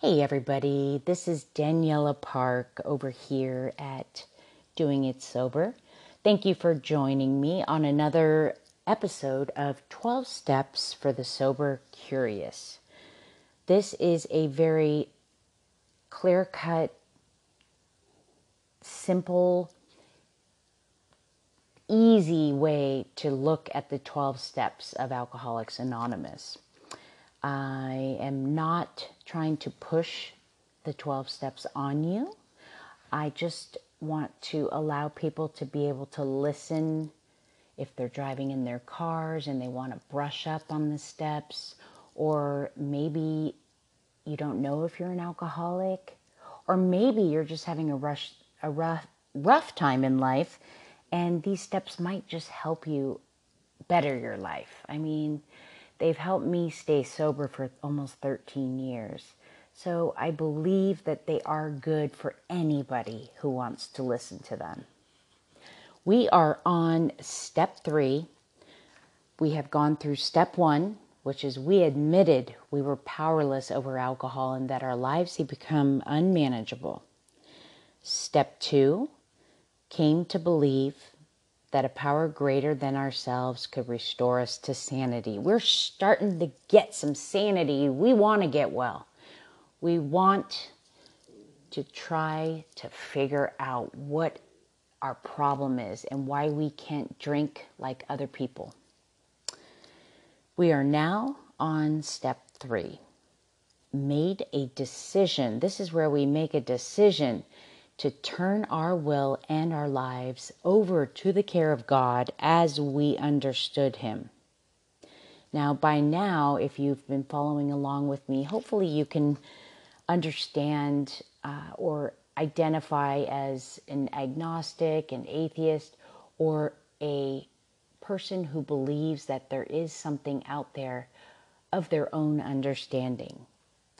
Hey, everybody, this is Daniela Park over here at Doing It Sober. Thank you for joining me on another episode of 12 Steps for the Sober Curious. This is a very clear cut, simple, easy way to look at the 12 steps of Alcoholics Anonymous. I am not trying to push the 12 steps on you. I just want to allow people to be able to listen if they're driving in their cars and they want to brush up on the steps, or maybe you don't know if you're an alcoholic, or maybe you're just having a rush a rough rough time in life and these steps might just help you better your life. I mean, They've helped me stay sober for almost 13 years. So I believe that they are good for anybody who wants to listen to them. We are on step three. We have gone through step one, which is we admitted we were powerless over alcohol and that our lives had become unmanageable. Step two came to believe that a power greater than ourselves could restore us to sanity. We're starting to get some sanity. We want to get well. We want to try to figure out what our problem is and why we can't drink like other people. We are now on step three. Made a decision. This is where we make a decision to turn our will and our lives over to the care of God as we understood Him. Now, by now, if you've been following along with me, hopefully you can understand uh, or identify as an agnostic, an atheist, or a person who believes that there is something out there of their own understanding.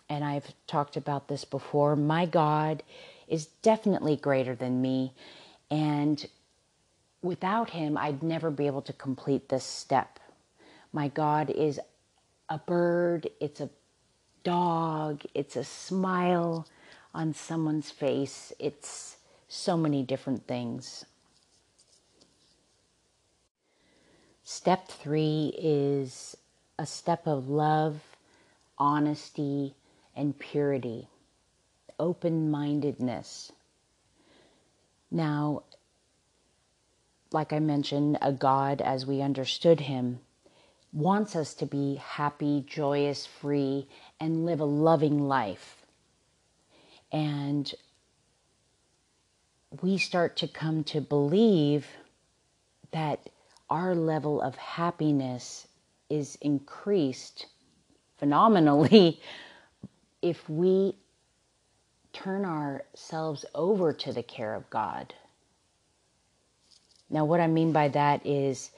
And I've talked about this before. My God is definitely greater than me. And without him, I'd never be able to complete this step. My God is a bird, it's a dog, it's a smile on someone's face, it's so many different things. Step three is a step of love, honesty, and purity open mindedness. Now, like I mentioned, a God as we understood him wants us to be happy, joyous, free, and live a loving life. And we start to come to believe that our level of happiness is increased phenomenally if we turn ourselves over to the care of God. Now, what I mean by that is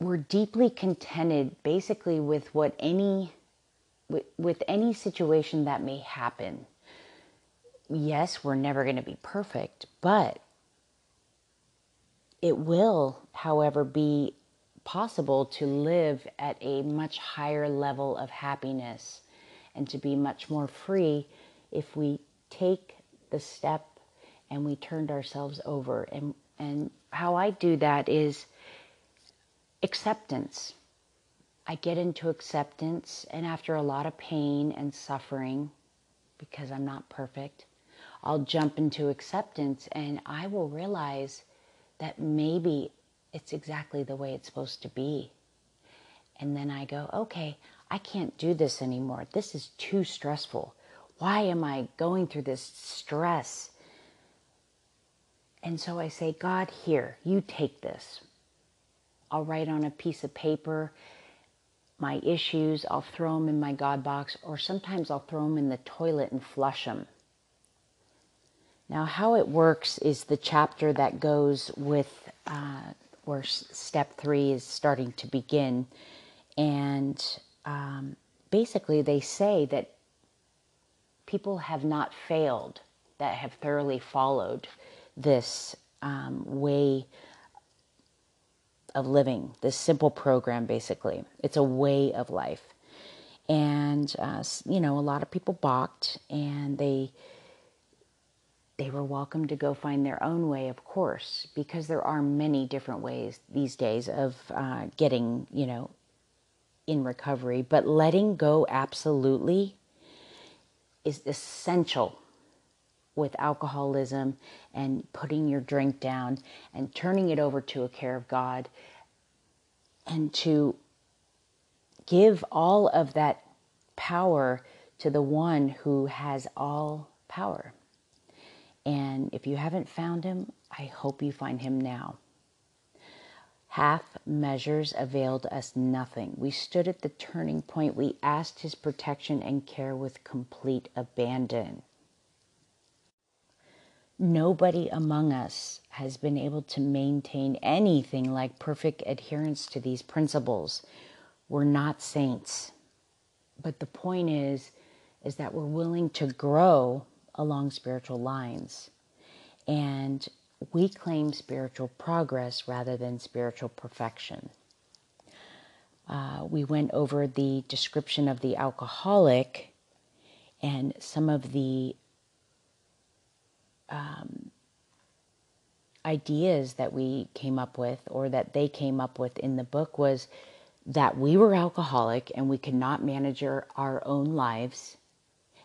we're deeply contented basically with what any with, with any situation that may happen. Yes, we're never going to be perfect, but it will, however, be possible to live at a much higher level of happiness and to be much more free if we take the step and we turned ourselves over. And, and how I do that is acceptance. I get into acceptance, and after a lot of pain and suffering, because I'm not perfect, I'll jump into acceptance and I will realize that maybe it's exactly the way it's supposed to be. And then I go, okay, I can't do this anymore. This is too stressful. Why am I going through this stress? And so I say, God, here, you take this. I'll write on a piece of paper my issues, I'll throw them in my God box, or sometimes I'll throw them in the toilet and flush them. Now, how it works is the chapter that goes with uh, where step three is starting to begin. And um, basically they say that people have not failed that have thoroughly followed this um, way of living, this simple program basically. It's a way of life. and uh, you know a lot of people balked and they they were welcome to go find their own way of course because there are many different ways these days of uh, getting you know in recovery but letting go absolutely is essential with alcoholism and putting your drink down and turning it over to a care of God and to give all of that power to the one who has all power. And if you haven't found him, I hope you find him now. Half measures availed us nothing. We stood at the turning point. We asked his protection and care with complete abandon. Nobody among us has been able to maintain anything like perfect adherence to these principles. We're not saints. But the point is is that we're willing to grow along spiritual lines. And we claim spiritual progress rather than spiritual perfection. Uh, we went over the description of the alcoholic and some of the um, ideas that we came up with or that they came up with in the book was that we were alcoholic and we could not manage our, our own lives.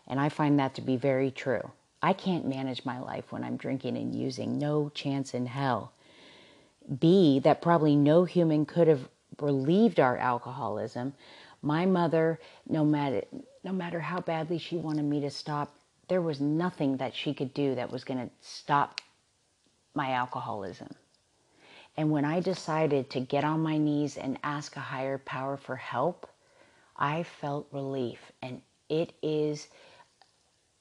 And I find that to be very true. I can't manage my life when I'm drinking and using, no chance in hell. B, that probably no human could have relieved our alcoholism. My mother, no matter no matter how badly she wanted me to stop, there was nothing that she could do that was going to stop my alcoholism. And when I decided to get on my knees and ask a higher power for help, I felt relief. And it is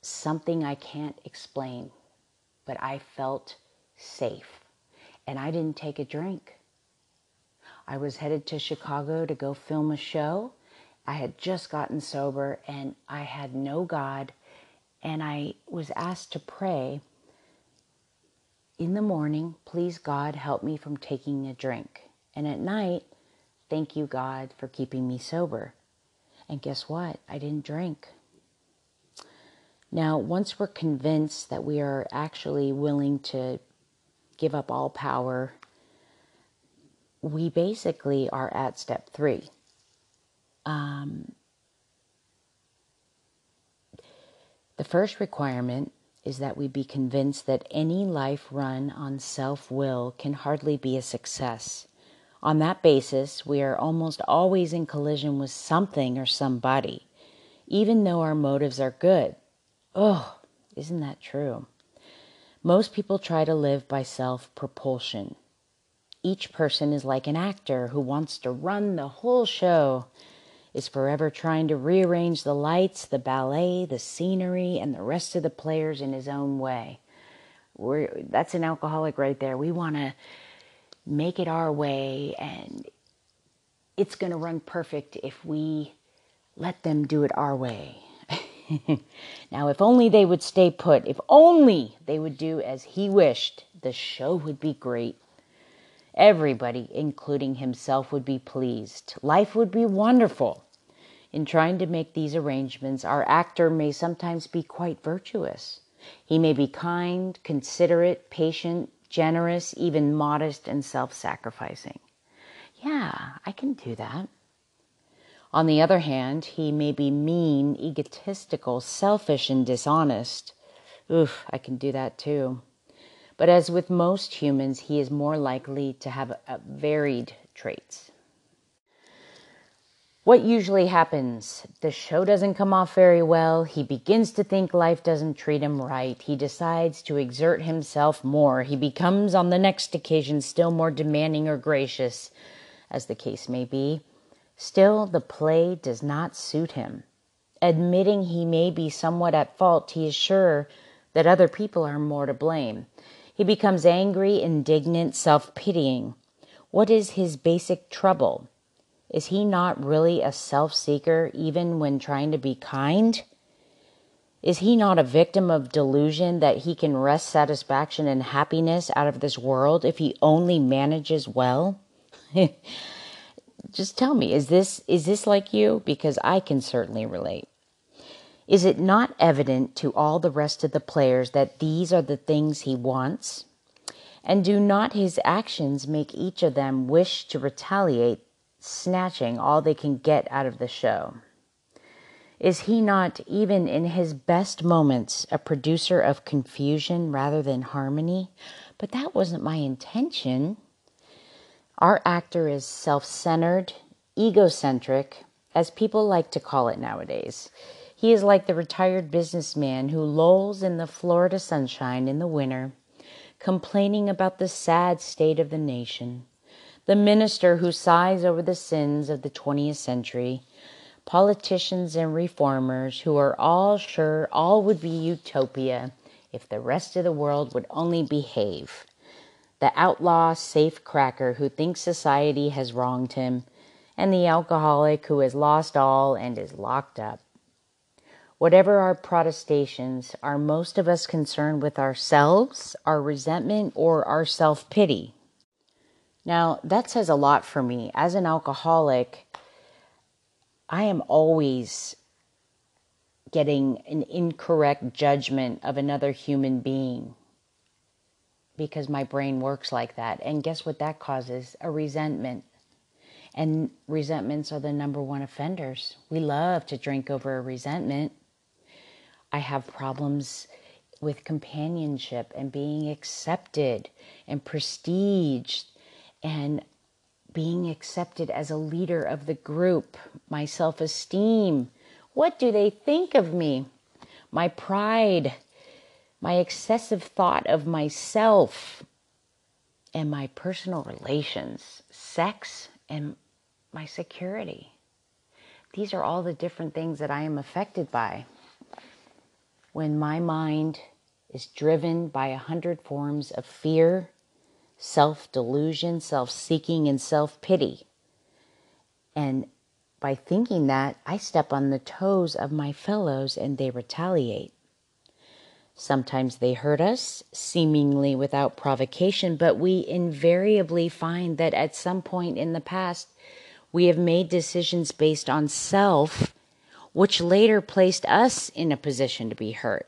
something I can't explain, but I felt safe. And I didn't take a drink. I was headed to Chicago to go film a show. I had just gotten sober and I had no God. And I was asked to pray in the morning, please God, help me from taking a drink. And at night, thank you, God, for keeping me sober. And guess what? I didn't drink. Now, once we're convinced that we are actually willing to give up all power, we basically are at step three. Um, the first requirement is that we be convinced that any life run on self will can hardly be a success. On that basis, we are almost always in collision with something or somebody, even though our motives are good. Oh, isn't that true? Most people try to live by self propulsion. Each person is like an actor who wants to run the whole show is forever trying to rearrange the lights, the ballet, the scenery, and the rest of the players in his own way. We're, that's an alcoholic right there. We want to make it our way, and it's going to run perfect if we let them do it our way. now, if only they would stay put, if only they would do as he wished, the show would be great. Everybody, including himself, would be pleased. Life would be wonderful. In trying to make these arrangements, our actor may sometimes be quite virtuous. He may be kind, considerate, patient, generous, even modest and self sacrificing. Yeah, I can do that. On the other hand, he may be mean, egotistical, selfish, and dishonest. Oof, I can do that too. But as with most humans, he is more likely to have uh, varied traits. What usually happens? The show doesn't come off very well. He begins to think life doesn't treat him right. He decides to exert himself more. He becomes, on the next occasion, still more demanding or gracious, as the case may be. Still, the play does not suit him. Admitting he may be somewhat at fault, he is sure that other people are more to blame. He becomes angry, indignant, self pitying. What is his basic trouble? Is he not really a self seeker even when trying to be kind? Is he not a victim of delusion that he can wrest satisfaction and happiness out of this world if he only manages well? just tell me, is this is this like you because I can certainly relate. Is it not evident to all the rest of the players that these are the things he wants? And do not his actions make each of them wish to retaliate, snatching all they can get out of the show? Is he not, even in his best moments, a producer of confusion rather than harmony? But that wasn't my intention. Our actor is self centered, egocentric, as people like to call it nowadays. He is like the retired businessman who lolls in the Florida sunshine in the winter, complaining about the sad state of the nation, the minister who sighs over the sins of the 20th century, politicians and reformers who are all sure all would be utopia if the rest of the world would only behave. The outlaw safe cracker who thinks society has wronged him, and the alcoholic who has lost all and is locked up. Whatever our protestations, are most of us concerned with ourselves, our resentment, or our self pity? Now, that says a lot for me. As an alcoholic, I am always getting an incorrect judgment of another human being because my brain works like that. And guess what that causes? A resentment. And resentments are the number one offenders. We love to drink over a resentment. I have problems with companionship and being accepted and prestige and being accepted as a leader of the group, my self esteem. What do they think of me? My pride, my excessive thought of myself, and my personal relations, sex, and my security. These are all the different things that I am affected by when my mind is driven by a hundred forms of fear, self delusion, self seeking, and self pity. And by thinking that, I step on the toes of my fellows and they retaliate. Sometimes they hurt us, seemingly without provocation, but we invariably find that at some point in the past, we have made decisions based on self which later placed us in a position to be hurt.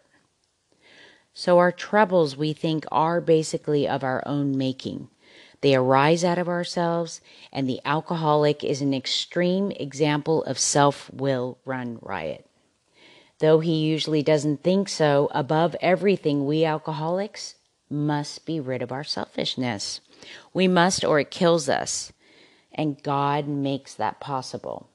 So our troubles, we think, are basically of our own making. They arise out of ourselves, and the alcoholic is an extreme example of self will run riot. Though he usually doesn't think so, above everything, we alcoholics must be rid of our selfishness. We must, or it kills us. And God makes that possible.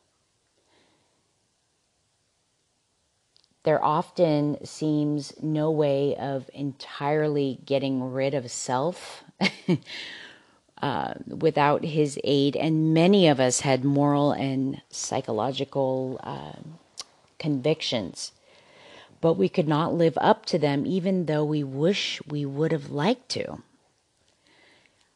there often seems no way of entirely getting rid of self uh, without his aid. And many of us had moral and psychological uh, convictions, but we could not live up to them, even though we wish we would have liked to.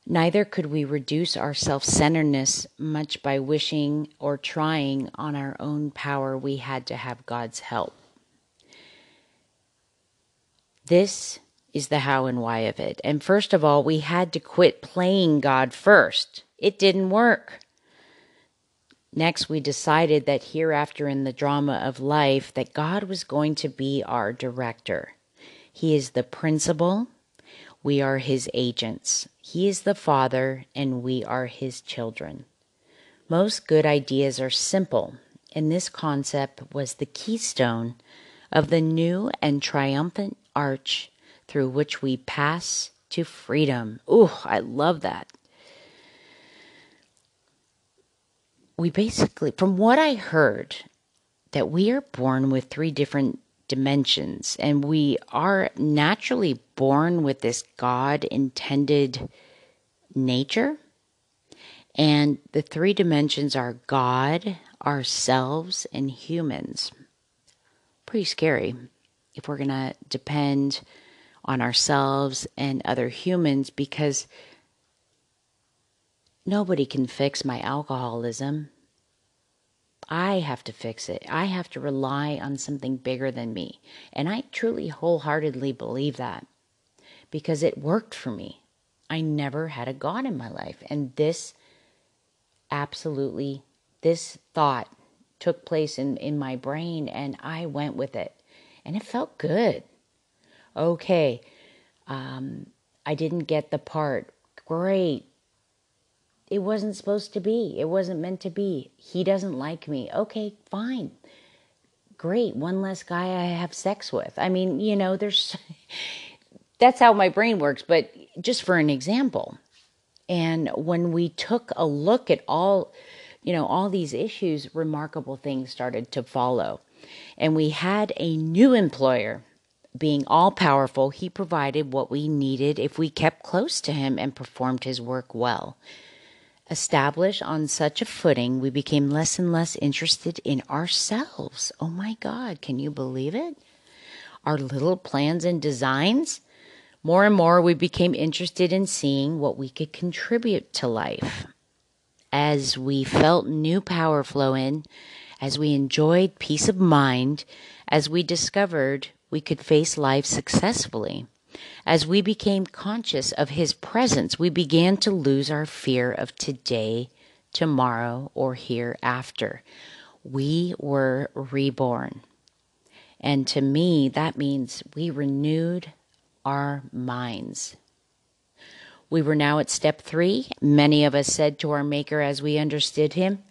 Neither could we reduce our self centeredness much by wishing or trying on our own power. We had to have God's help. This is the how and why of it. And first of all, we had to quit playing God first. It didn't work. Next, we decided that hereafter in the drama of life that God was going to be our director. He is the principal, we are his agents. He is the father and we are his children. Most good ideas are simple, and this concept was the keystone of the new and triumphant arch through which we pass to freedom. Ooh, I love that. We basically, from what I heard, that we are born with three different dimensions and we are naturally born with this God intended nature. And the three dimensions are God, ourselves, and humans. Pretty scary if we're going to depend on ourselves and other humans because nobody can fix my alcoholism. I have to fix it. I have to rely on something bigger than me. And I truly wholeheartedly believe that because it worked for me. I never had a God in my life. And this absolutely, this thought took place in, in my brain and I went with it. And it felt good. Okay, um, I didn't get the part. Great. It wasn't supposed to be. It wasn't meant to be. He doesn't like me. Okay, fine. Great. One less guy I have sex with. I mean, you know, there's. that's how my brain works, but just for an example. And when we took a look at all, you know, all these issues, remarkable things started to follow. And we had a new employer. Being all powerful, he provided what we needed if we kept close to him and performed his work well. Established on such a footing, we became less and less interested in ourselves. Oh my God, can you believe it? Our little plans and designs more and more, we became interested in seeing what we could contribute to life. As we felt new power flow in, as we enjoyed peace of mind, as we discovered we could face life successfully, as we became conscious of His presence, we began to lose our fear of today, tomorrow, or hereafter. We were reborn. And to me, that means we renewed our minds. We were now at step three. Many of us said to our Maker as we understood Him,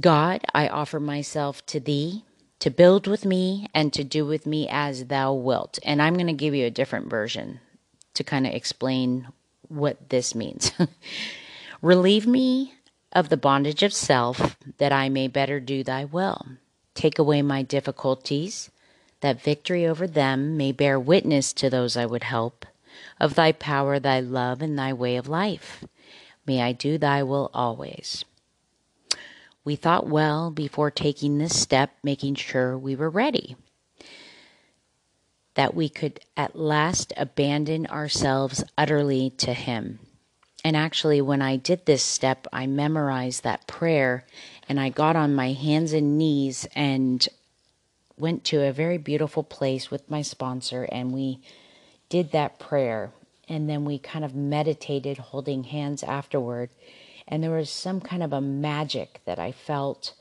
God, I offer myself to Thee to build with me and to do with me as Thou wilt. And I'm going to give you a different version to kind of explain what this means. Relieve me of the bondage of self that I may better do Thy will. Take away my difficulties that victory over them may bear witness to those I would help of thy power, thy love, and thy way of life. May I do thy will always. We thought well before taking this step, making sure we were ready. That we could at last abandon ourselves utterly to Him. And actually, when I did this step, I memorized that prayer and I got on my hands and knees and went to a very beautiful place with my sponsor and we did that prayer. And then we kind of meditated holding hands afterward. And there was some kind of a magic that I felt.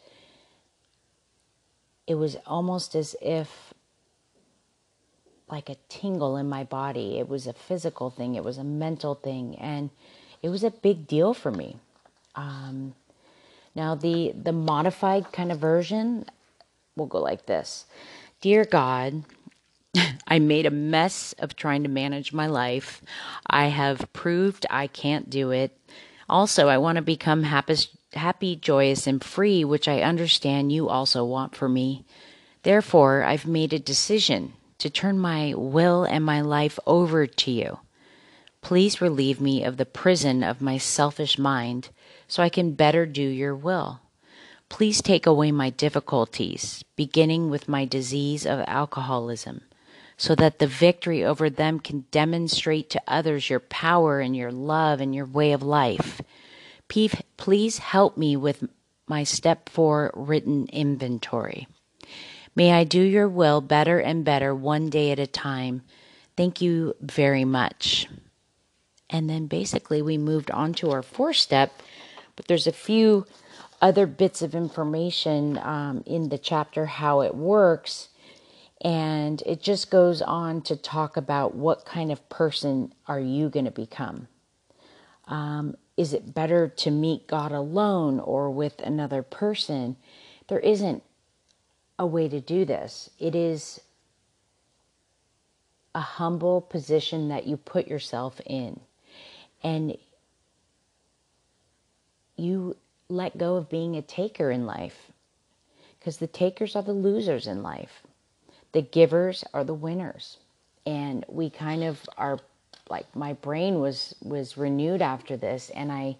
It was almost as if like a tingle in my body. It was a physical thing, it was a mental thing, and it was a big deal for me. Um, now the the modified kind of version, will go like this Dear God, I made a mess of trying to manage my life. I have proved I can't do it. Also, I want to become happy, joyous, and free, which I understand you also want for me. Therefore, I've made a decision to turn my will and my life over to you. Please relieve me of the prison of my selfish mind so I can better do your will. Please take away my difficulties, beginning with my disease of alcoholism, so that the victory over them can demonstrate to others your power and your love and your way of life. Please help me with my step four written inventory. May I do your will better and better one day at a time. Thank you very much. And then basically we moved on to our fourth step, but there's a few other bits of information um, in the chapter how it works. And it just goes on to talk about what kind of person are you going to become. Um, is it better to meet God alone or with another person? There isn't a way to do this. It is a humble position that you put yourself in. And you let go of being a taker in life because the takers are the losers in life. The givers are the winners. And we kind of are like my brain was was renewed after this and I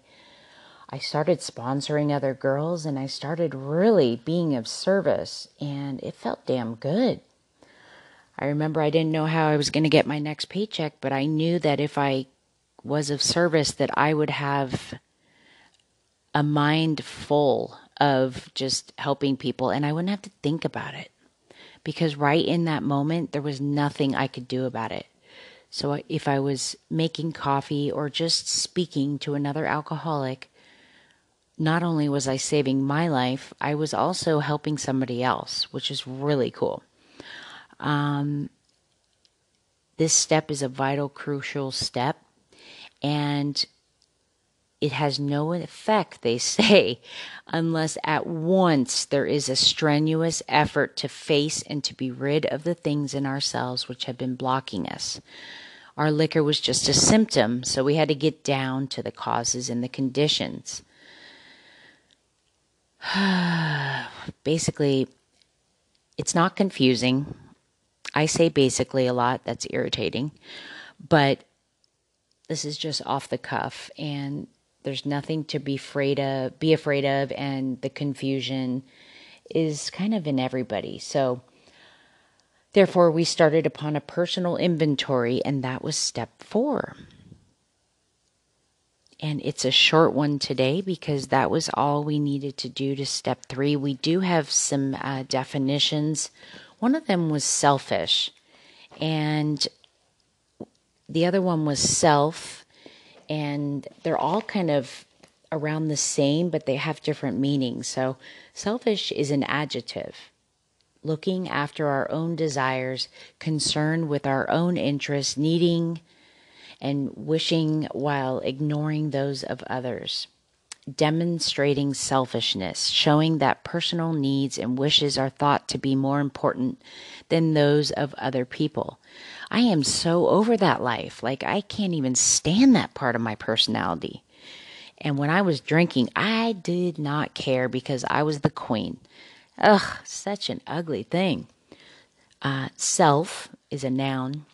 I started sponsoring other girls and I started really being of service and it felt damn good. I remember I didn't know how I was going to get my next paycheck, but I knew that if I was of service that I would have a mind full of just helping people and I wouldn't have to think about it because right in that moment there was nothing I could do about it. So if I was making coffee or just speaking to another alcoholic, not only was I saving my life, I was also helping somebody else, which is really cool. Um, this step is a vital, crucial step, and it has no effect, they say, unless at once there is a strenuous effort to face and to be rid of the things in ourselves which have been blocking us. Our liquor was just a symptom, so we had to get down to the causes and the conditions. basically, it's not confusing. I say basically a lot, that's irritating, but this is just off the cuff and there's nothing to be afraid of be afraid of and the confusion is kind of in everybody. So therefore we started upon a personal inventory and that was step 4 and it's a short one today because that was all we needed to do to step three. We do have some uh, definitions. One of them was selfish, and the other one was self, and they're all kind of around the same, but they have different meanings. So, selfish is an adjective. Looking after our own desires, concerned with our own interests, needing and wishing while ignoring those of others. Demonstrating selfishness, showing that personal needs and wishes are thought to be more important than those of other people. I am so over that life. Like, I can't even stand that part of my personality. And when I was drinking, I did not care because I was the queen. Ugh, such an ugly thing. Uh, self is a noun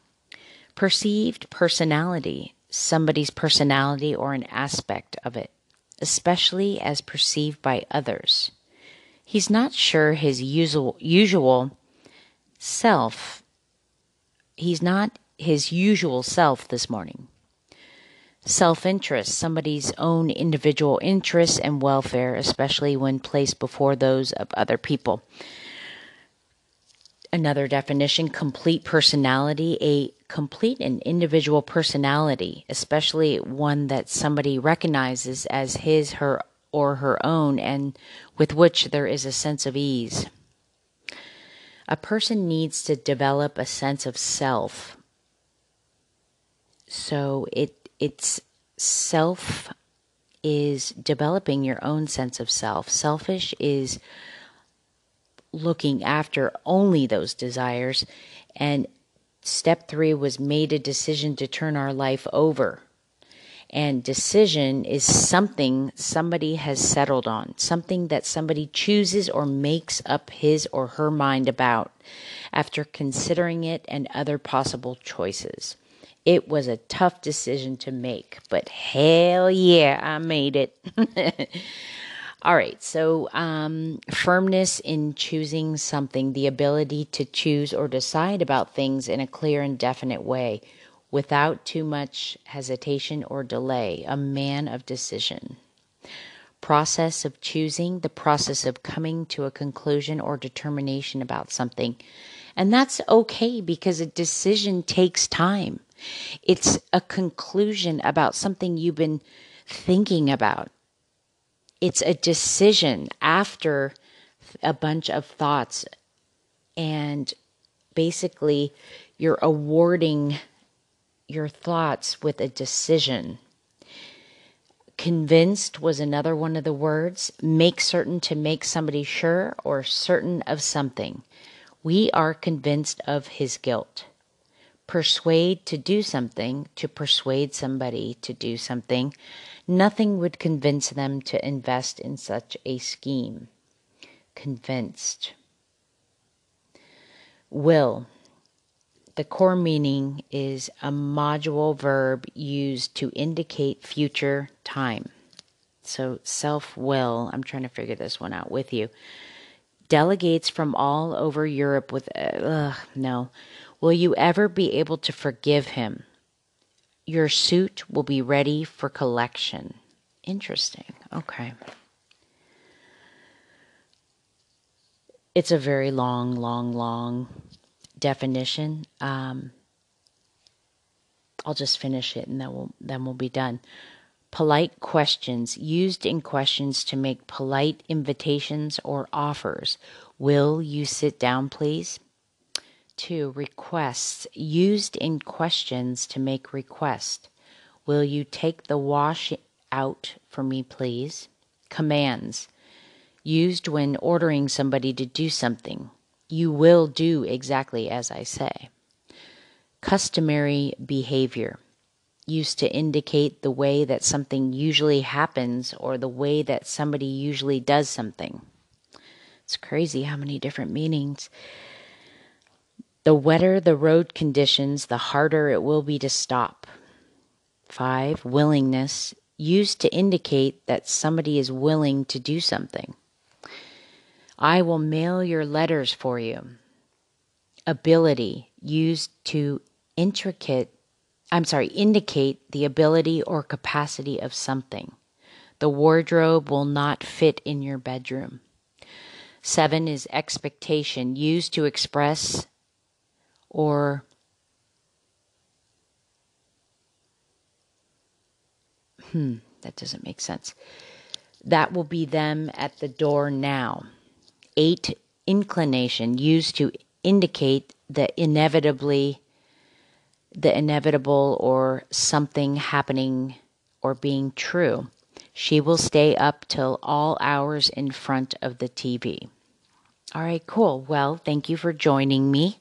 Perceived personality, somebody's personality or an aspect of it, especially as perceived by others. He's not sure his usual, usual self, he's not his usual self this morning. Self interest, somebody's own individual interests and welfare, especially when placed before those of other people. Another definition complete personality, a complete and individual personality, especially one that somebody recognizes as his, her, or her own, and with which there is a sense of ease. A person needs to develop a sense of self. So it it's self is developing your own sense of self. Selfish is looking after only those desires and Step three was made a decision to turn our life over. And decision is something somebody has settled on, something that somebody chooses or makes up his or her mind about after considering it and other possible choices. It was a tough decision to make, but hell yeah, I made it. All right, so um, firmness in choosing something, the ability to choose or decide about things in a clear and definite way without too much hesitation or delay, a man of decision. Process of choosing, the process of coming to a conclusion or determination about something. And that's okay because a decision takes time. It's a conclusion about something you've been thinking about it's a decision after a bunch of thoughts and basically you're awarding your thoughts with a decision. Convinced was another one of the words. Make certain to make somebody sure or certain of something. We are convinced of his guilt. Persuade to do something to persuade somebody to do something Nothing would convince them to invest in such a scheme. Convinced. Will. The core meaning is a modal verb used to indicate future time. So, self will, I'm trying to figure this one out with you. Delegates from all over Europe with, uh, no. Will you ever be able to forgive him? Your suit will be ready for collection. Interesting. Okay. It's a very long, long, long definition. Um, I'll just finish it and then we'll then we'll be done. Polite questions used in questions to make polite invitations or offers. Will you sit down, please? Two, requests used in questions to make request. Will you take the wash out for me, please? Commands used when ordering somebody to do something. You will do exactly as I say. Customary behavior used to indicate the way that something usually happens or the way that somebody usually does something. It's crazy how many different meanings. The wetter the road conditions, the harder it will be to stop. Five, willingness, used to indicate that somebody is willing to do something. I will mail your letters for you. Ability, used to intricate I'm sorry, indicate the ability or capacity of something. The wardrobe will not fit in your bedroom. Seven is expectation, used to express or hmm, that doesn't make sense. That will be them at the door now. Eight, inclination, used to indicate the inevitably the inevitable or something happening or being true. She will stay up till all hours in front of the TV. All right, cool. Well, thank you for joining me.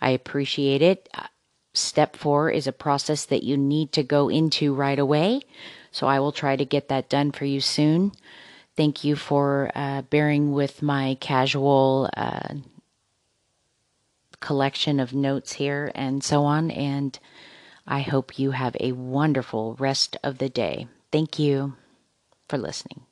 I appreciate it. Uh, step four is a process that you need to go into right away. So I will try to get that done for you soon. Thank you for uh, bearing with my casual uh, collection of notes here and so on. And I hope you have a wonderful rest of the day. Thank you for listening.